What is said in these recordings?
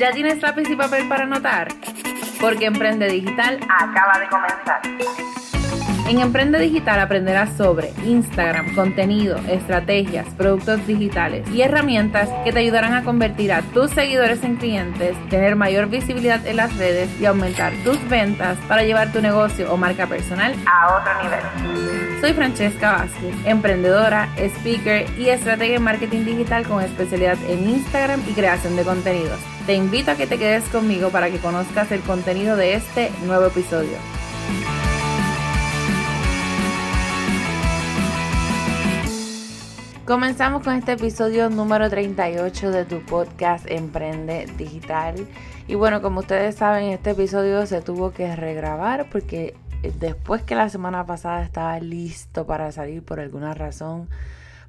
¿Ya tienes lápiz y papel para anotar? Porque Emprende Digital acaba de comenzar. En Emprende Digital aprenderás sobre Instagram, contenido, estrategias, productos digitales y herramientas que te ayudarán a convertir a tus seguidores en clientes, tener mayor visibilidad en las redes y aumentar tus ventas para llevar tu negocio o marca personal a otro nivel. Soy Francesca Vázquez, emprendedora, speaker y estratega en marketing digital con especialidad en Instagram y creación de contenidos. Te invito a que te quedes conmigo para que conozcas el contenido de este nuevo episodio. Comenzamos con este episodio número 38 de tu podcast Emprende Digital. Y bueno, como ustedes saben, este episodio se tuvo que regrabar porque después que la semana pasada estaba listo para salir por alguna razón,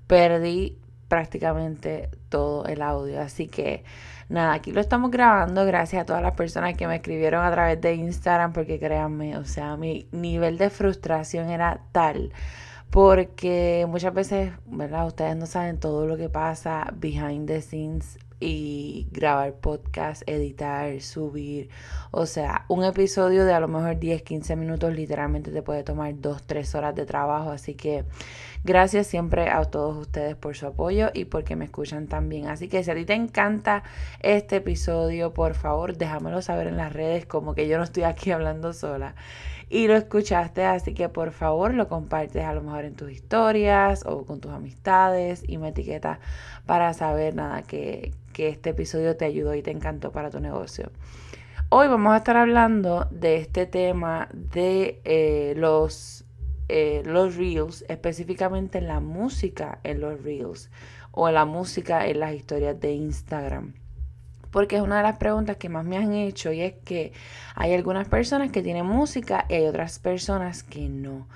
perdí prácticamente todo el audio. Así que nada, aquí lo estamos grabando gracias a todas las personas que me escribieron a través de Instagram porque créanme, o sea, mi nivel de frustración era tal porque muchas veces, ¿verdad? Ustedes no saben todo lo que pasa behind the scenes y grabar podcast, editar, subir. O sea, un episodio de a lo mejor 10, 15 minutos literalmente te puede tomar 2, 3 horas de trabajo. Así que gracias siempre a todos ustedes por su apoyo y porque me escuchan también. Así que si a ti te encanta este episodio, por favor déjamelo saber en las redes como que yo no estoy aquí hablando sola y lo escuchaste, así que por favor lo compartes a lo mejor en tus historias o con tus amistades y me etiquetas para saber nada que, este episodio te ayudó y te encantó para tu negocio. Hoy vamos a estar hablando de este tema de eh, los, eh, los reels, específicamente la música en los reels o la música en las historias de Instagram porque es una de las preguntas que más me han hecho y es que hay algunas personas que tienen música y hay otras personas que no.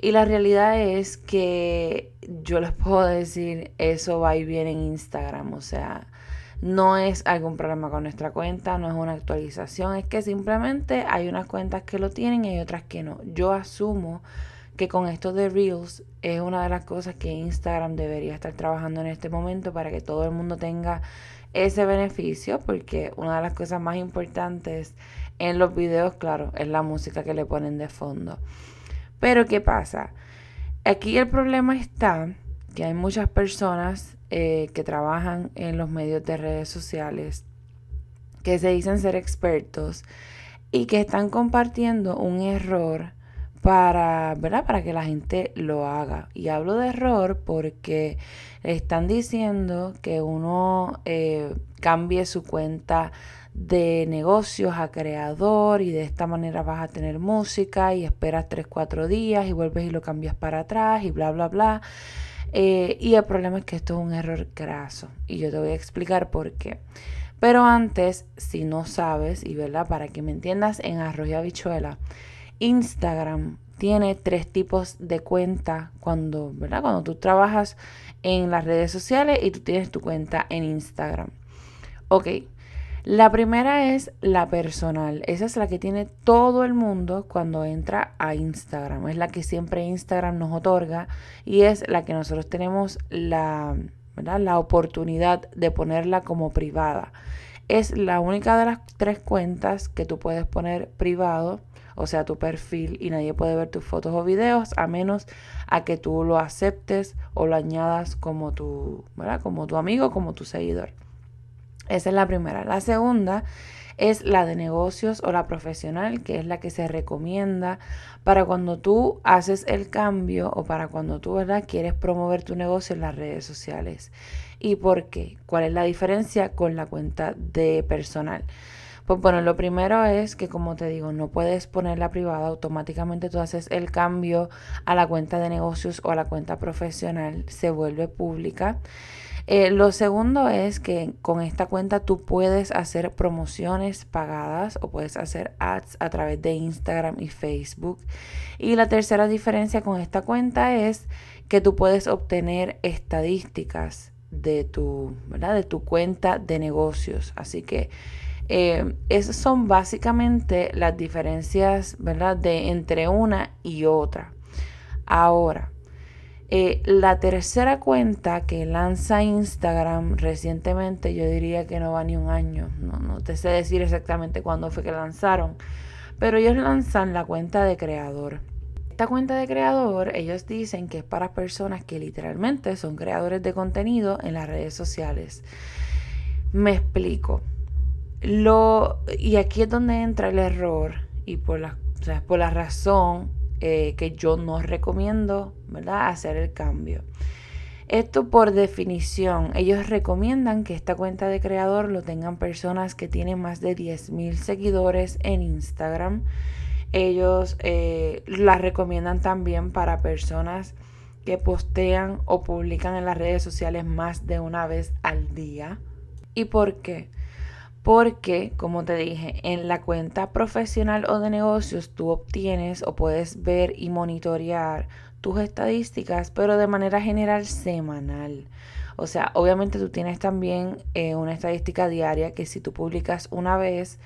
Y la realidad es que yo les puedo decir, eso va y viene en Instagram, o sea, no es algún problema con nuestra cuenta, no es una actualización, es que simplemente hay unas cuentas que lo tienen y hay otras que no. Yo asumo que con esto de Reels es una de las cosas que Instagram debería estar trabajando en este momento para que todo el mundo tenga ese beneficio porque una de las cosas más importantes en los videos, claro, es la música que le ponen de fondo. Pero ¿qué pasa? Aquí el problema está que hay muchas personas eh, que trabajan en los medios de redes sociales que se dicen ser expertos y que están compartiendo un error para, ¿verdad? para que la gente lo haga. Y hablo de error porque están diciendo que uno eh, cambie su cuenta de negocios a creador y de esta manera vas a tener música y esperas 3, 4 días y vuelves y lo cambias para atrás y bla, bla, bla. Eh, y el problema es que esto es un error graso y yo te voy a explicar por qué. Pero antes, si no sabes, y verdad, para que me entiendas, en arroz y habichuela, Instagram tiene tres tipos de cuenta cuando, ¿verdad? Cuando tú trabajas en las redes sociales y tú tienes tu cuenta en Instagram. Ok, la primera es la personal. Esa es la que tiene todo el mundo cuando entra a Instagram. Es la que siempre Instagram nos otorga y es la que nosotros tenemos la, la oportunidad de ponerla como privada. Es la única de las tres cuentas que tú puedes poner privado o sea, tu perfil y nadie puede ver tus fotos o videos a menos a que tú lo aceptes o lo añadas como tu, ¿verdad? Como tu amigo, como tu seguidor. Esa es la primera. La segunda es la de negocios o la profesional, que es la que se recomienda para cuando tú haces el cambio o para cuando tú ¿verdad? quieres promover tu negocio en las redes sociales. ¿Y por qué? ¿Cuál es la diferencia con la cuenta de personal? Pues bueno, lo primero es que como te digo, no puedes ponerla privada, automáticamente tú haces el cambio a la cuenta de negocios o a la cuenta profesional, se vuelve pública. Eh, lo segundo es que con esta cuenta tú puedes hacer promociones pagadas o puedes hacer ads a través de Instagram y Facebook. Y la tercera diferencia con esta cuenta es que tú puedes obtener estadísticas de tu, ¿verdad? de tu cuenta de negocios. Así que eh, esas son básicamente las diferencias, ¿verdad? De entre una y otra. Ahora, Eh, la tercera cuenta que lanza Instagram recientemente, yo diría que no va ni un año, no, no te sé decir exactamente cuándo fue que lanzaron, pero ellos lanzan la cuenta de creador. Esta cuenta de creador, ellos dicen que es para personas que literalmente son creadores de contenido en las redes sociales. Me explico. Lo, y aquí es donde entra el error y por la, por la razón eh, que yo no recomiendo, ¿verdad? Hacer el cambio. Esto por definición, ellos recomiendan que esta cuenta de creador lo tengan personas que tienen más de 10.000 seguidores en Instagram. Ellos eh, la recomiendan también para personas que postean o publican en las redes sociales más de una vez al día. ¿Y por qué? Porque, como te dije, en la cuenta profesional o de negocios tú obtienes o puedes ver y monitorear tus estadísticas, pero de manera general semanal. O sea, obviamente tú tienes también eh, una estadística diaria que si tú publicas una vez,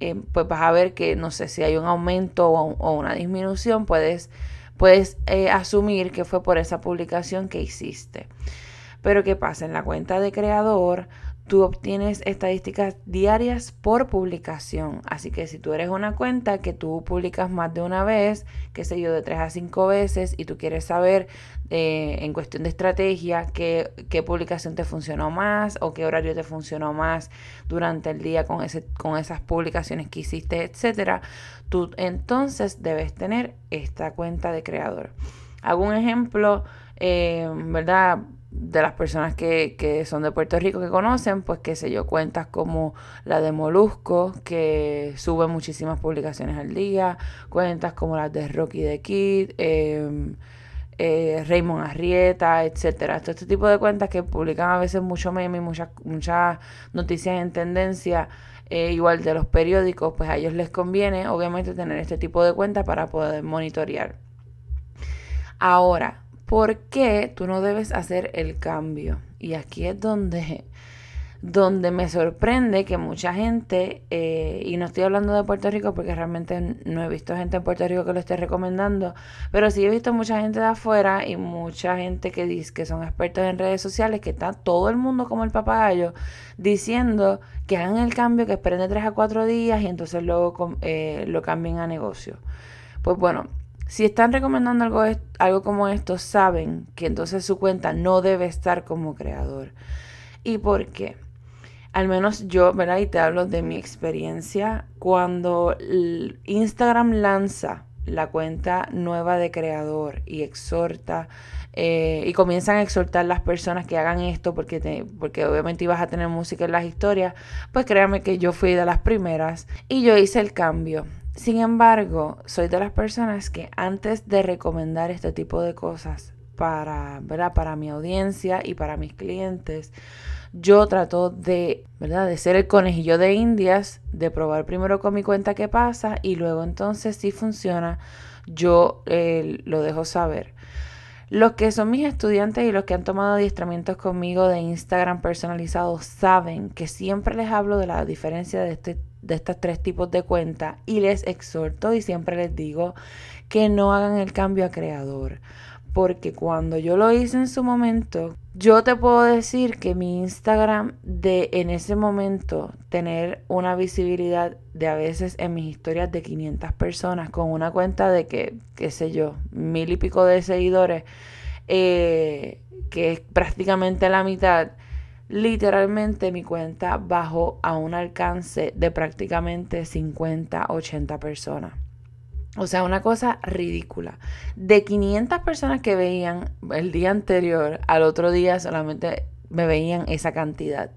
eh, pues vas a ver que, no sé, si hay un aumento o, una disminución, puedes, puedes eh, asumir que fue por esa publicación que hiciste. Pero ¿qué pasa? En la cuenta de creador Tú obtienes estadísticas diarias por publicación. Así que si tú eres una cuenta que tú publicas más de una vez, qué sé yo, de tres a cinco veces, y tú quieres saber eh, en cuestión de estrategia qué, qué, publicación te funcionó más o qué horario te funcionó más durante el día con, ese, con esas publicaciones que hiciste, etcétera, tú entonces debes tener esta cuenta de creador. Hago un ejemplo, eh, ¿verdad? De las personas que, son de Puerto Rico que conocen, pues qué sé yo, cuentas como la de Molusco, que sube muchísimas publicaciones al día, cuentas como las de Rocky the Kid, em, eh, Raymond Arrieta, etcétera. Todo este tipo de cuentas que publican a veces mucho meme y muchas, muchas noticias en tendencia, eh, igual de los periódicos, pues a ellos les conviene obviamente tener este tipo de cuentas para poder monitorear. Ahora, ¿Por qué tú no debes hacer el cambio? Y aquí es donde, donde me sorprende que mucha gente, eh, y no estoy hablando de Puerto Rico porque realmente no he visto gente en Puerto Rico que lo esté recomendando, pero sí he visto mucha gente de afuera y mucha gente que dice que son expertos en redes sociales, que está todo el mundo como el papagayo, diciendo que hagan el cambio, que esperen de 3 a 4 días y entonces luego eh, lo cambien a negocio. Pues bueno, si están recomendando algo, algo como esto, saben que entonces su cuenta no debe estar como creador. ¿Y por qué? Al menos yo, ¿verdad? Y te hablo de mi experiencia. Cuando Instagram lanza la cuenta nueva de creador y exhorta eh, y comienzan a exhortar las personas que hagan esto porque, te, porque obviamente ibas a tener música en las historias, pues créanme que yo fui de las primeras y yo hice el cambio. Sin embargo, soy de las personas que antes de recomendar este tipo de cosas para, ¿verdad? para mi audiencia y para mis clientes, yo trato de, ¿verdad? de ser el conejillo de indias, de probar primero con mi cuenta qué pasa y luego entonces si funciona, yo eh, lo dejo saber. Los que son mis estudiantes y los que han tomado adiestramientos conmigo de Instagram personalizado saben que siempre les hablo de la diferencia de este de estos tres tipos de cuentas y les exhorto y siempre les digo que no hagan el cambio a creador. Porque cuando yo lo hice en su momento, yo te puedo decir que mi Instagram de en ese momento tener una visibilidad de a veces en mis historias de 500 personas con una cuenta de que, qué sé yo, mil y pico de seguidores, eh, que es prácticamente la mitad, literalmente mi cuenta bajó a un alcance de prácticamente 50, 80 personas. O sea, una cosa ridícula. De 500 personas que veían el día anterior, al otro día solamente me veían esa cantidad.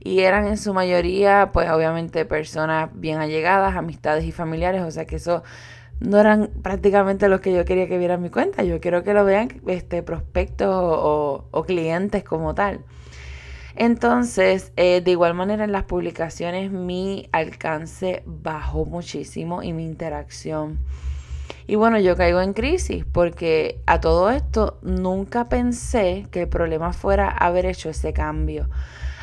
Y eran en su mayoría, pues obviamente personas bien allegadas, amistades y familiares. O sea que eso no eran prácticamente los que yo quería que vieran mi cuenta. Yo quiero que lo vean este, prospectos o, o clientes como tal. Entonces, eh, de igual manera en las publicaciones mi alcance bajó muchísimo y mi interacción. Y bueno, yo caigo en crisis porque a todo esto nunca pensé que el problema fuera haber hecho ese cambio.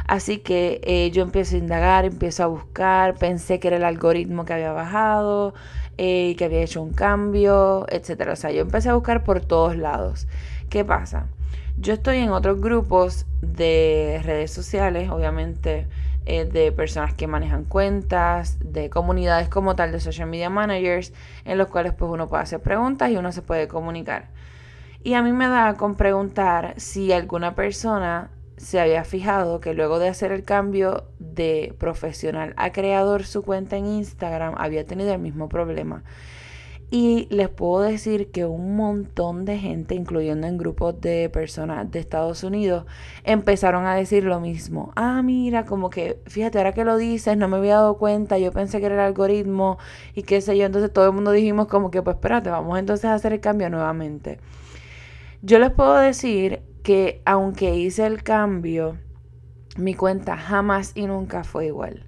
Así que eh, yo empiezo a indagar, empiezo a buscar, pensé que era el algoritmo que había bajado eh, y que había hecho un cambio, etc. O sea, yo empecé a buscar por todos lados ¿Qué pasa? Yo estoy en otros grupos de redes sociales, obviamente eh, de personas que manejan cuentas, de comunidades como tal de social media managers, en los cuales pues uno puede hacer preguntas y uno se puede comunicar. Y a mí me da con preguntar si alguna persona se había fijado que luego de hacer el cambio de profesional a creador su cuenta en Instagram había tenido el mismo problema. Y les puedo decir que un montón de gente, incluyendo en grupos de personas de Estados Unidos, empezaron a decir lo mismo. Ah, mira, como que, fíjate, ahora que lo dices, no me había dado cuenta, yo pensé que era el algoritmo y qué sé yo. Entonces todo el mundo dijimos como que, pues espérate, vamos entonces a hacer el cambio nuevamente. Yo les puedo decir que aunque hice el cambio, mi cuenta jamás y nunca fue igual.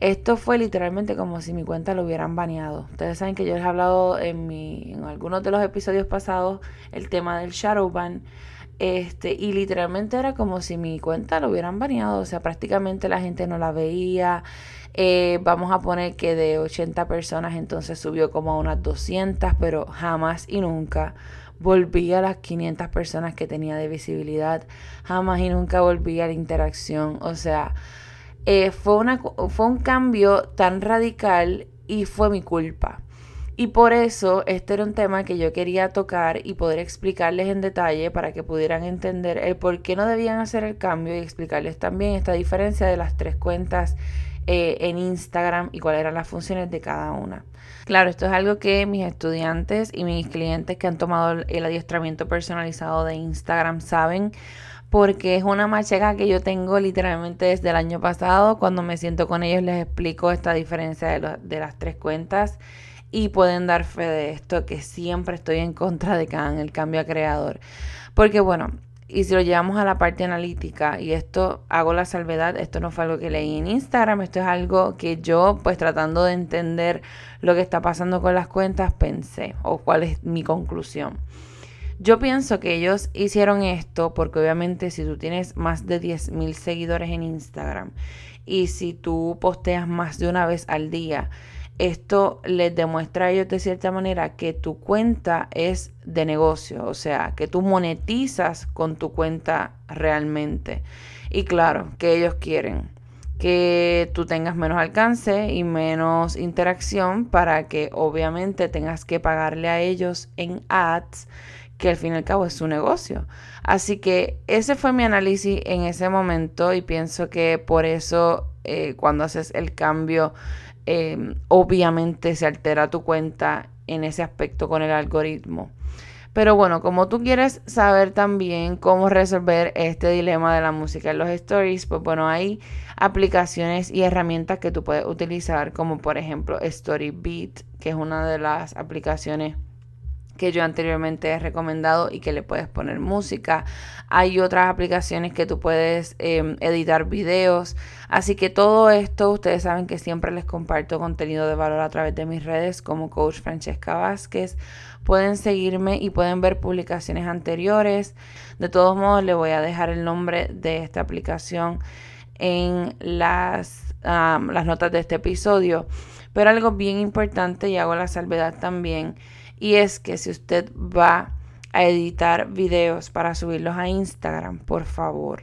Esto fue literalmente como si mi cuenta lo hubieran baneado. Ustedes saben que yo les he hablado en, mi, en algunos de los episodios pasados el tema del shadow ban. Este, y literalmente era como si mi cuenta lo hubieran baneado. O sea, prácticamente la gente no la veía. Eh, vamos a poner que de 80 personas entonces subió como a unas 200, pero jamás y nunca volví a las 500 personas que tenía de visibilidad. Jamás y nunca volví a la interacción. O sea, eh, fue, un cambio tan radical y fue mi culpa. Y por eso este era un tema que yo quería tocar y poder explicarles en detalle para que pudieran entender el por qué no debían hacer el cambio y explicarles también esta diferencia de las tres cuentas eh, en Instagram y cuáles eran las funciones de cada una. Claro, esto es algo que mis estudiantes y mis clientes que han tomado el adiestramiento personalizado de Instagram saben porque es una machaca que yo tengo literalmente desde el año pasado. Cuando me siento con ellos les explico esta diferencia de, las tres cuentas y pueden dar fe de esto que siempre estoy en contra de que el cambio a creador. Porque bueno, y si lo llevamos a la parte analítica, y esto hago la salvedad, esto no fue algo que leí en Instagram, esto es algo que yo, pues tratando de entender lo que está pasando con las cuentas, pensé, o cuál es mi conclusión. Yo pienso que ellos hicieron esto porque obviamente si tú tienes más de 10.000 seguidores en Instagram y si tú posteas más de una vez al día, esto les demuestra a ellos de cierta manera que tu cuenta es de negocio, o sea, que tú monetizas con tu cuenta realmente. Y claro, que ellos quieren que tú tengas menos alcance y menos interacción para que obviamente tengas que pagarle a ellos en ads que al fin y al cabo es su negocio. Así que ese fue mi análisis en ese momento y pienso que por eso eh, cuando haces el cambio, em, obviamente se altera tu cuenta en ese aspecto con el algoritmo. Pero bueno, como tú quieres saber también cómo resolver este dilema de la música en los stories, pues bueno, hay aplicaciones y herramientas que tú puedes utilizar, como por ejemplo Storybeat, que es una de las aplicaciones que yo anteriormente he recomendado y que le puedes poner música. Hay otras aplicaciones que tú puedes em, editar videos. Así que todo esto, ustedes saben que siempre les comparto contenido de valor a través de mis redes como Coach Francesca Vázquez. Pueden seguirme y pueden ver publicaciones anteriores. De todos modos, le voy a dejar el nombre de esta aplicación en las, las notas de este episodio. Pero algo bien importante y hago la salvedad también y es que si usted va a editar videos para subirlos a Instagram, por favor,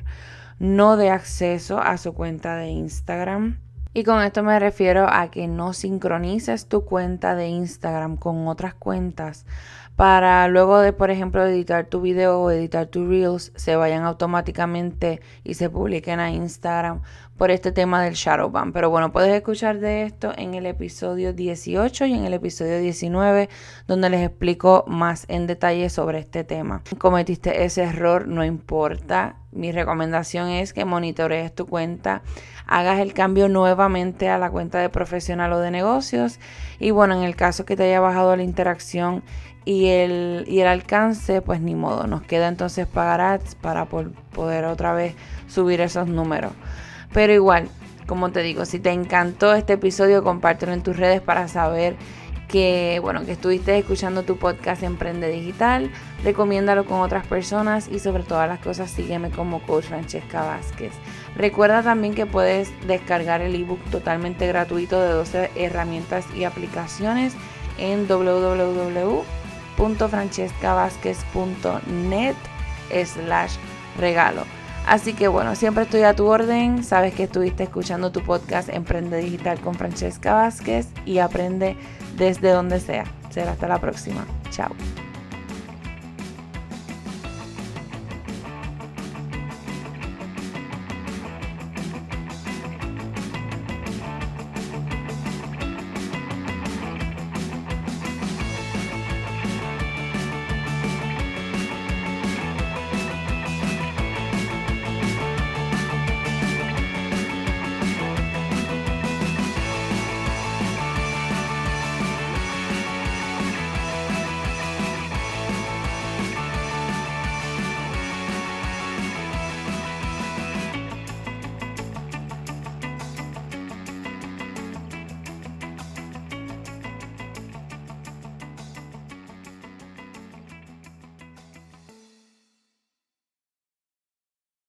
no dé acceso a su cuenta de Instagram. Y con esto me refiero a que no sincronices tu cuenta de Instagram con otras cuentas para luego de, por ejemplo, editar tu video o editar tus reels, se vayan automáticamente y se publiquen a Instagram por este tema del shadow ban. Pero bueno, puedes escuchar de esto en el episodio 18 y en el episodio 19, donde les explico más en detalle sobre este tema. Cometiste ese error, no importa. Mi recomendación es que monitorees tu cuenta, hagas el cambio nuevamente a la cuenta de profesional o de negocios. Y bueno, en el caso que te haya bajado la interacción y el, y el alcance, pues ni modo, nos queda entonces pagar ads para poder otra vez subir esos números. Pero igual, como te digo, si te encantó este episodio, compártelo en tus redes para saber que, bueno, que estuviste escuchando tu podcast Emprende Digital. Recomiéndalo con otras personas y sobre todas las cosas sígueme como Coach Francesca Vázquez. Recuerda también que puedes descargar el ebook totalmente gratuito de 12 herramientas y aplicaciones en www francescavázquez.net slash regalo. Así que bueno, siempre estoy a tu orden. Sabes que estuviste escuchando tu podcast Emprende Digital con Francesca Vázquez y aprende desde donde sea. Será hasta la próxima. Chao.